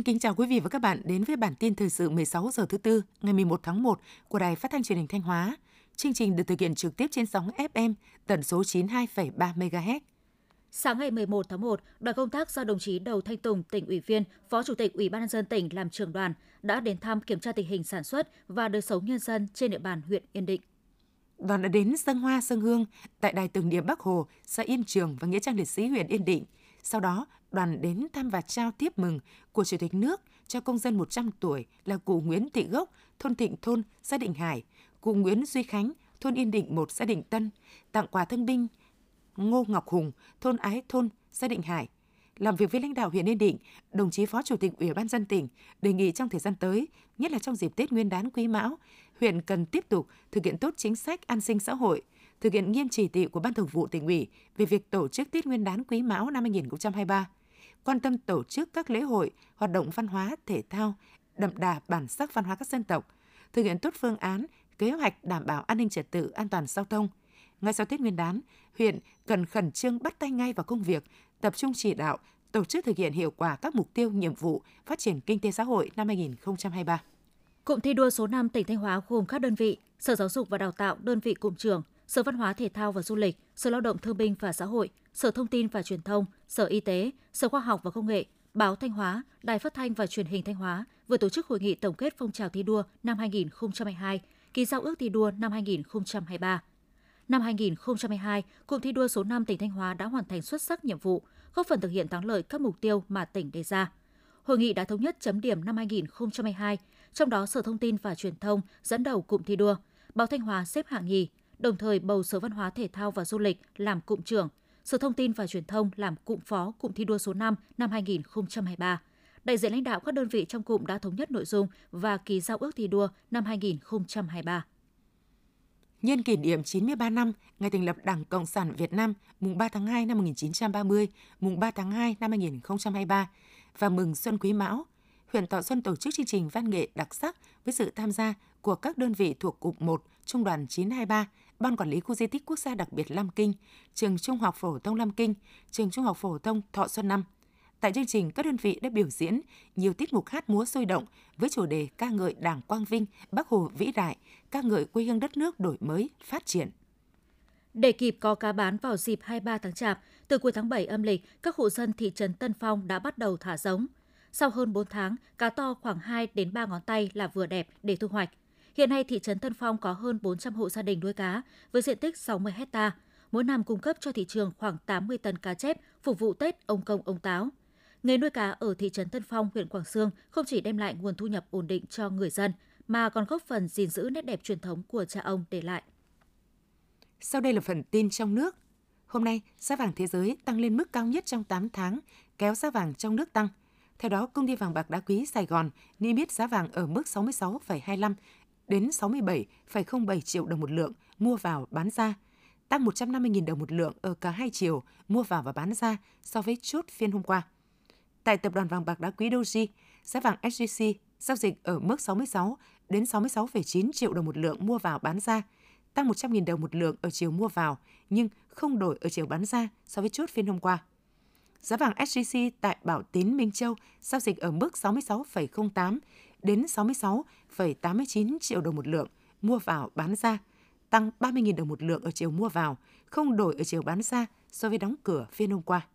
Xin kính chào quý vị và các bạn đến với bản tin thời sự 16 giờ thứ tư ngày 11 tháng 1 của Đài Phát thanh Truyền hình Thanh Hóa. Chương trình được thực hiện trực tiếp trên sóng FM tần số 92,3 MHz. Sáng ngày 11 tháng 1, đoàn công tác do đồng chí Đầu Thanh Tùng, tỉnh ủy viên, Phó Chủ tịch Ủy ban nhân dân tỉnh làm trưởng đoàn đã đến thăm kiểm tra tình hình sản xuất và đời sống nhân dân trên địa bàn huyện Yên Định. Đoàn đã đến dân hoa dân hương tại đài tưởng niệm Bắc Hồ, xã Yên Trường và nghĩa trang liệt sĩ huyện Yên Định. Sau đó, đoàn đến thăm và trao tiếp mừng của Chủ tịch nước cho công dân 100 tuổi là cụ Nguyễn Thị Gốc, thôn Thịnh Thôn, xã Định Hải, cụ Nguyễn Duy Khánh, thôn Yên Định 1, xã Định Tân, tặng quà thương binh Ngô Ngọc Hùng, thôn Ái Thôn, xã Định Hải. Làm việc với lãnh đạo huyện Yên Định, đồng chí Phó Chủ tịch Ủy ban dân tỉnh đề nghị trong thời gian tới, nhất là trong dịp Tết Nguyên đán Quý Mão, huyện cần tiếp tục thực hiện tốt chính sách an sinh xã hội, thực hiện nghiêm chỉ thị của Ban Thường vụ tỉnh ủy về việc tổ chức Tết Nguyên đán Quý Mão năm 2023, quan tâm tổ chức các lễ hội, hoạt động văn hóa, thể thao, đậm đà bản sắc văn hóa các dân tộc, thực hiện tốt phương án, kế hoạch đảm bảo an ninh trật tự, an toàn giao thông. Ngay sau Tết Nguyên đán, huyện cần khẩn trương bắt tay ngay vào công việc, tập trung chỉ đạo, tổ chức thực hiện hiệu quả các mục tiêu, nhiệm vụ phát triển kinh tế xã hội năm 2023. Cụm thi đua số 5 tỉnh Thanh Hóa gồm các đơn vị Sở Giáo dục và Đào tạo, đơn vị cụm trưởng, Sở Văn hóa Thể thao và Du lịch, Sở Lao động Thương binh và Xã hội, Sở Thông tin và Truyền thông, Sở Y tế, Sở Khoa học và Công nghệ, Báo Thanh Hóa, Đài Phát thanh và Truyền hình Thanh Hóa vừa tổ chức hội nghị tổng kết phong trào thi đua năm 2022, ký giao ước thi đua năm 2023. Năm 2022, cụm thi đua số 5 tỉnh Thanh Hóa đã hoàn thành xuất sắc nhiệm vụ, góp phần thực hiện thắng lợi các mục tiêu mà tỉnh đề ra. Hội nghị đã thống nhất chấm điểm năm 2022, trong đó Sở Thông tin và Truyền thông dẫn đầu cụm thi đua, Báo Thanh Hóa xếp hạng nhì, đồng thời bầu Sở Văn hóa Thể thao và Du lịch làm cụm trưởng, Sở Thông tin và Truyền thông làm cụm phó cụm thi đua số 5 năm 2023. Đại diện lãnh đạo các đơn vị trong cụm đã thống nhất nội dung và ký giao ước thi đua năm 2023. Nhân kỷ niệm 93 năm ngày thành lập Đảng Cộng sản Việt Nam mùng 3 tháng 2 năm 1930, mùng 3 tháng 2 năm 2023 và mừng Xuân Quý Mão, huyện Thọ Xuân tổ chức chương trình văn nghệ đặc sắc với sự tham gia của các đơn vị thuộc Cụm 1, Trung đoàn 923, Ban Quản lý Khu Di tích Quốc gia đặc biệt Lam Kinh, Trường Trung học Phổ thông Lam Kinh, Trường Trung học Phổ thông Thọ Xuân 5. Tại chương trình, các đơn vị đã biểu diễn nhiều tiết mục hát múa sôi động với chủ đề ca ngợi Đảng Quang Vinh, Bắc Hồ vĩ đại, ca ngợi quê hương đất nước đổi mới, phát triển. Để kịp có cá bán vào dịp 23 tháng Chạp, từ cuối tháng 7 âm lịch, các hộ dân thị trấn Tân Phong đã bắt đầu thả giống. Sau hơn 4 tháng, cá to khoảng 2 đến 3 ngón tay là vừa đẹp để thu hoạch. Hiện nay thị trấn Tân Phong có hơn 400 hộ gia đình nuôi cá với diện tích 60 hecta, mỗi năm cung cấp cho thị trường khoảng 80 tấn cá chép phục vụ Tết ông công ông táo. Nghề nuôi cá ở thị trấn Tân Phong, huyện Quảng Sương không chỉ đem lại nguồn thu nhập ổn định cho người dân mà còn góp phần gìn giữ nét đẹp truyền thống của cha ông để lại. Sau đây là phần tin trong nước. Hôm nay, giá vàng thế giới tăng lên mức cao nhất trong 8 tháng, kéo giá vàng trong nước tăng. Theo đó, công ty vàng bạc đá quý Sài Gòn niêm yết giá vàng ở mức 66,25 đến 67,07 triệu đồng một lượng mua vào bán ra, tăng 150.000 đồng một lượng ở cả hai chiều mua vào và bán ra so với chốt phiên hôm qua. Tại tập đoàn vàng bạc đá quý Doji, giá vàng SJC giao dịch ở mức 66 đến 66,9 triệu đồng một lượng mua vào bán ra, tăng 100.000 đồng một lượng ở chiều mua vào nhưng không đổi ở chiều bán ra so với chốt phiên hôm qua. Giá vàng SJC tại Bảo Tín Minh Châu giao dịch ở mức 66,08 đến 66,89 triệu đồng một lượng mua vào bán ra, tăng 30.000 đồng một lượng ở chiều mua vào, không đổi ở chiều bán ra so với đóng cửa phiên hôm qua.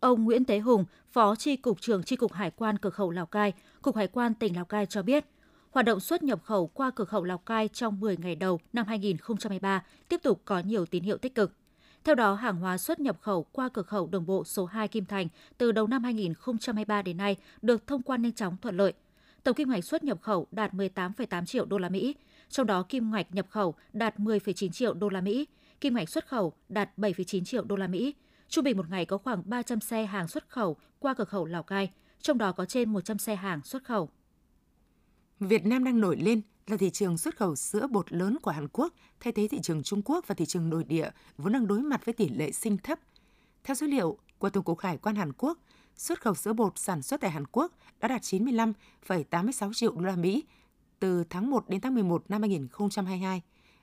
Ông Nguyễn Tế Hùng, Phó Tri Cục trưởng Tri Cục Hải quan Cửa khẩu Lào Cai, Cục Hải quan tỉnh Lào Cai cho biết, hoạt động xuất nhập khẩu qua cửa khẩu Lào Cai trong 10 ngày đầu năm 2023 tiếp tục có nhiều tín hiệu tích cực. Theo đó, hàng hóa xuất nhập khẩu qua cửa khẩu đường bộ số 2 Kim Thành từ đầu năm 2023 đến nay được thông quan nhanh chóng thuận lợi. Tổng kim ngạch xuất nhập khẩu đạt 18,8 triệu đô la Mỹ, trong đó kim ngạch nhập khẩu đạt 10,9 triệu đô la Mỹ, kim ngạch xuất khẩu đạt 7,9 triệu đô la Mỹ. Trung bình một ngày có khoảng 300 xe hàng xuất khẩu qua cửa khẩu Lào Cai, trong đó có trên 100 xe hàng xuất khẩu. Việt Nam đang nổi lên là thị trường xuất khẩu sữa bột lớn của Hàn Quốc, thay thế thị trường Trung Quốc và thị trường nội địa vốn đang đối mặt với tỷ lệ sinh thấp. Theo số liệu của Tổng cục Hải quan Hàn Quốc, xuất khẩu sữa bột sản xuất tại Hàn Quốc đã đạt 95,86 triệu đô la Mỹ từ tháng 1 đến tháng 11 năm 2022.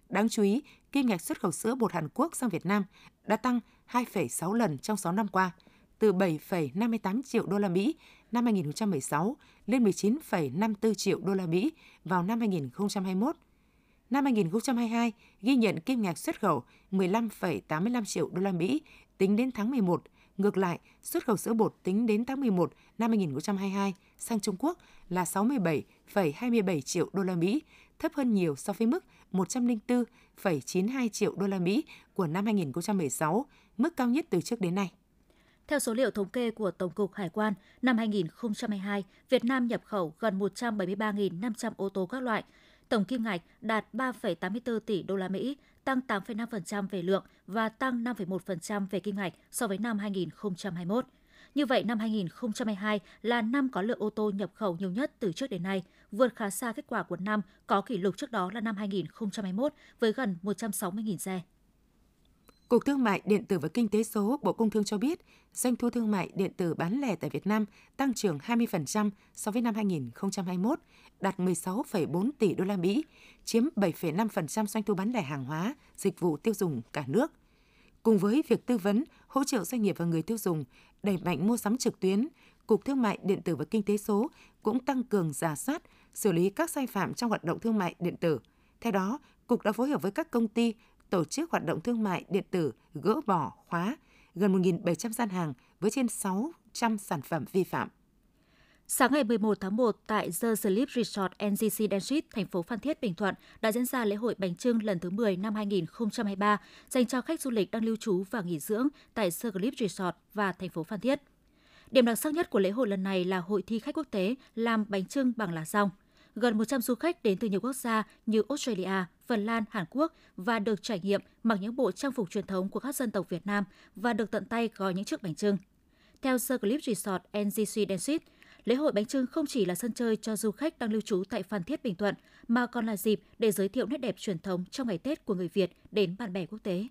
Đáng chú ý, kim ngạch xuất khẩu sữa bột Hàn Quốc sang Việt Nam đã tăng 2,6 lần trong 6 năm qua, từ 7,58 triệu đô la Mỹ năm 2016 lên 19,54 triệu đô la Mỹ vào năm 2021. Năm 2022 ghi nhận kim ngạch xuất khẩu 15,85 triệu đô la Mỹ tính đến tháng 11. Ngược lại, xuất khẩu sữa bột tính đến tháng 11 năm 2022 sang Trung Quốc là 67,27 triệu đô la Mỹ, thấp hơn nhiều so với mức 104,92 triệu đô la Mỹ của năm 2016, mức cao nhất từ trước đến nay. Theo số liệu thống kê của Tổng cục Hải quan, năm 2022, Việt Nam nhập khẩu gần 173.500 ô tô các loại, tổng kim ngạch đạt 3,84 tỷ đô la Mỹ, tăng 8,5% về lượng và tăng 5,1% về kim ngạch so với năm 2021. Như vậy, năm 2022 là năm có lượng ô tô nhập khẩu nhiều nhất từ trước đến nay, vượt khá xa kết quả của năm có kỷ lục trước đó là năm 2021 với gần 160.000 xe. Cục Thương mại Điện tử và Kinh tế số Bộ Công Thương cho biết, doanh thu thương mại điện tử bán lẻ tại Việt Nam tăng trưởng 20% so với năm 2021, đạt 16,4 tỷ đô la Mỹ, chiếm 7,5% doanh thu bán lẻ hàng hóa, dịch vụ tiêu dùng cả nước. Cùng với việc tư vấn, hỗ trợ doanh nghiệp và người tiêu dùng đẩy mạnh mua sắm trực tuyến, Cục Thương mại Điện tử và Kinh tế số cũng tăng cường giả soát, xử lý các sai phạm trong hoạt động thương mại điện tử. Theo đó, Cục đã phối hợp với các công ty tổ chức hoạt động thương mại điện tử gỡ bỏ khóa gần 1.700 gian hàng với trên 600 sản phẩm vi phạm. Sáng ngày 11 tháng 1 tại The Sleep Resort NGC Denshit, thành phố Phan Thiết, Bình Thuận đã diễn ra lễ hội bánh trưng lần thứ 10 năm 2023 dành cho khách du lịch đang lưu trú và nghỉ dưỡng tại The Sleep Resort và thành phố Phan Thiết. Điểm đặc sắc nhất của lễ hội lần này là hội thi khách quốc tế làm bánh trưng bằng lá rong gần 100 du khách đến từ nhiều quốc gia như Australia, Phần Lan, Hàn Quốc và được trải nghiệm mặc những bộ trang phục truyền thống của các dân tộc Việt Nam và được tận tay gói những chiếc bánh trưng. Theo The Clip Resort NGC Densit, lễ hội bánh trưng không chỉ là sân chơi cho du khách đang lưu trú tại Phan Thiết, Bình Thuận, mà còn là dịp để giới thiệu nét đẹp truyền thống trong ngày Tết của người Việt đến bạn bè quốc tế.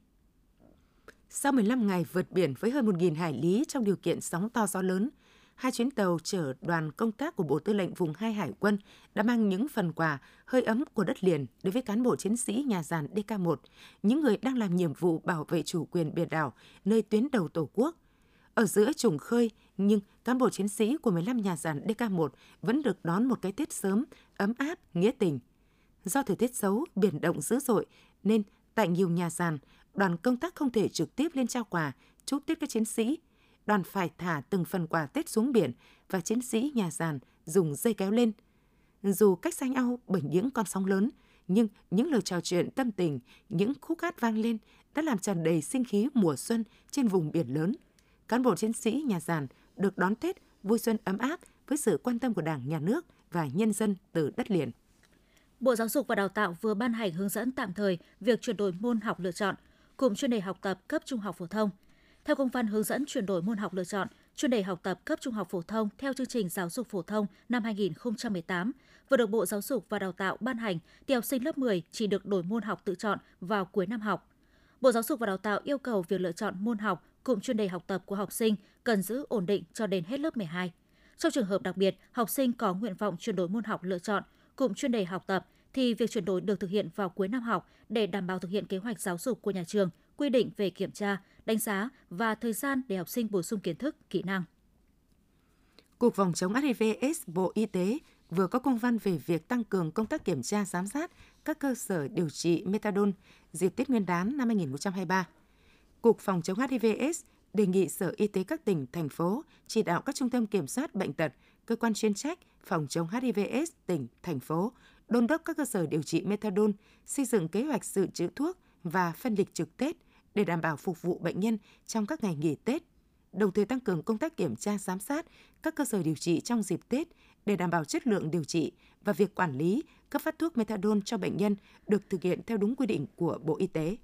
Sau 15 ngày vượt biển với hơn 1.000 hải lý trong điều kiện sóng to gió lớn, hai chuyến tàu chở đoàn công tác của Bộ Tư lệnh Vùng 2 Hải quân đã mang những phần quà hơi ấm của đất liền đối với cán bộ chiến sĩ nhà giàn DK1, những người đang làm nhiệm vụ bảo vệ chủ quyền biển đảo nơi tuyến đầu Tổ quốc. Ở giữa trùng khơi, nhưng cán bộ chiến sĩ của 15 nhà giàn DK1 vẫn được đón một cái Tết sớm, ấm áp, nghĩa tình. Do thời tiết xấu, biển động dữ dội, nên tại nhiều nhà giàn, đoàn công tác không thể trực tiếp lên trao quà, chúc Tết các chiến sĩ – đoàn phải thả từng phần quà Tết xuống biển và chiến sĩ nhà giàn dùng dây kéo lên. Dù cách xa nhau bởi những con sóng lớn, nhưng những lời trò chuyện tâm tình, những khúc hát vang lên đã làm tràn đầy sinh khí mùa xuân trên vùng biển lớn. Cán bộ chiến sĩ nhà giàn được đón Tết vui xuân ấm áp với sự quan tâm của Đảng, Nhà nước và nhân dân từ đất liền. Bộ Giáo dục và Đào tạo vừa ban hành hướng dẫn tạm thời việc chuyển đổi môn học lựa chọn, cụm chuyên đề học tập cấp trung học phổ thông – theo công văn hướng dẫn chuyển đổi môn học lựa chọn, chuyên đề học tập cấp trung học phổ thông theo chương trình giáo dục phổ thông năm 2018 vừa được Bộ Giáo dục và Đào tạo ban hành thì học sinh lớp 10 chỉ được đổi môn học tự chọn vào cuối năm học. Bộ Giáo dục và Đào tạo yêu cầu việc lựa chọn môn học cụm chuyên đề học tập của học sinh cần giữ ổn định cho đến hết lớp 12. Trong trường hợp đặc biệt, học sinh có nguyện vọng chuyển đổi môn học lựa chọn cụm chuyên đề học tập thì việc chuyển đổi được thực hiện vào cuối năm học để đảm bảo thực hiện kế hoạch giáo dục của nhà trường, quy định về kiểm tra, đánh giá và thời gian để học sinh bổ sung kiến thức, kỹ năng. Cục phòng chống HIV/AIDS Bộ Y tế vừa có công văn về việc tăng cường công tác kiểm tra giám sát các cơ sở điều trị methadone dịp Tết Nguyên đán năm 2023. Cục phòng chống HIV/AIDS đề nghị Sở Y tế các tỉnh, thành phố chỉ đạo các trung tâm kiểm soát bệnh tật, cơ quan chuyên trách phòng chống HIV/AIDS tỉnh, thành phố đôn đốc các cơ sở điều trị methadone xây dựng kế hoạch dự trữ thuốc và phân lịch trực Tết để đảm bảo phục vụ bệnh nhân trong các ngày nghỉ Tết, đồng thời tăng cường công tác kiểm tra giám sát các cơ sở điều trị trong dịp Tết để đảm bảo chất lượng điều trị và việc quản lý cấp phát thuốc methadone cho bệnh nhân được thực hiện theo đúng quy định của Bộ Y tế.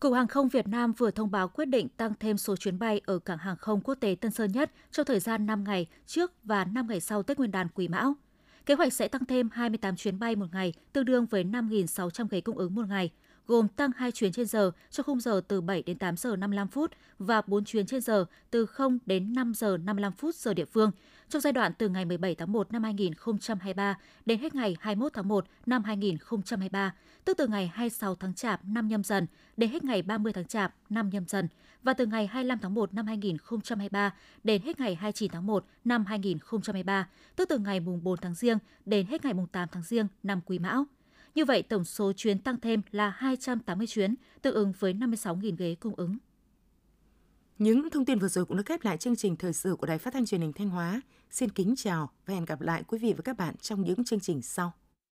Cục Hàng không Việt Nam vừa thông báo quyết định tăng thêm số chuyến bay ở cảng hàng không quốc tế Tân Sơn Nhất trong thời gian 5 ngày trước và 5 ngày sau Tết Nguyên đán Quý Mão. Kế hoạch sẽ tăng thêm 28 chuyến bay một ngày, tương đương với 5.600 ghế cung ứng một ngày – gồm tăng 2 chuyến trên giờ cho khung giờ từ 7 đến 8 giờ 55 phút và 4 chuyến trên giờ từ 0 đến 5 giờ 55 phút giờ địa phương trong giai đoạn từ ngày 17 tháng 1 năm 2023 đến hết ngày 21 tháng 1 năm 2023, tức từ ngày 26 tháng Chạp năm nhâm dần đến hết ngày 30 tháng Chạp năm nhâm dần và từ ngày 25 tháng 1 năm 2023 đến hết ngày 29 tháng 1 năm 2023, tức từ ngày mùng 4 tháng Giêng đến hết ngày mùng 8 tháng Giêng năm Quý Mão. Như vậy, tổng số chuyến tăng thêm là 280 chuyến, tương ứng với 56.000 ghế cung ứng. Những thông tin vừa rồi cũng đã khép lại chương trình thời sự của Đài Phát thanh Truyền hình Thanh Hóa. Xin kính chào và hẹn gặp lại quý vị và các bạn trong những chương trình sau.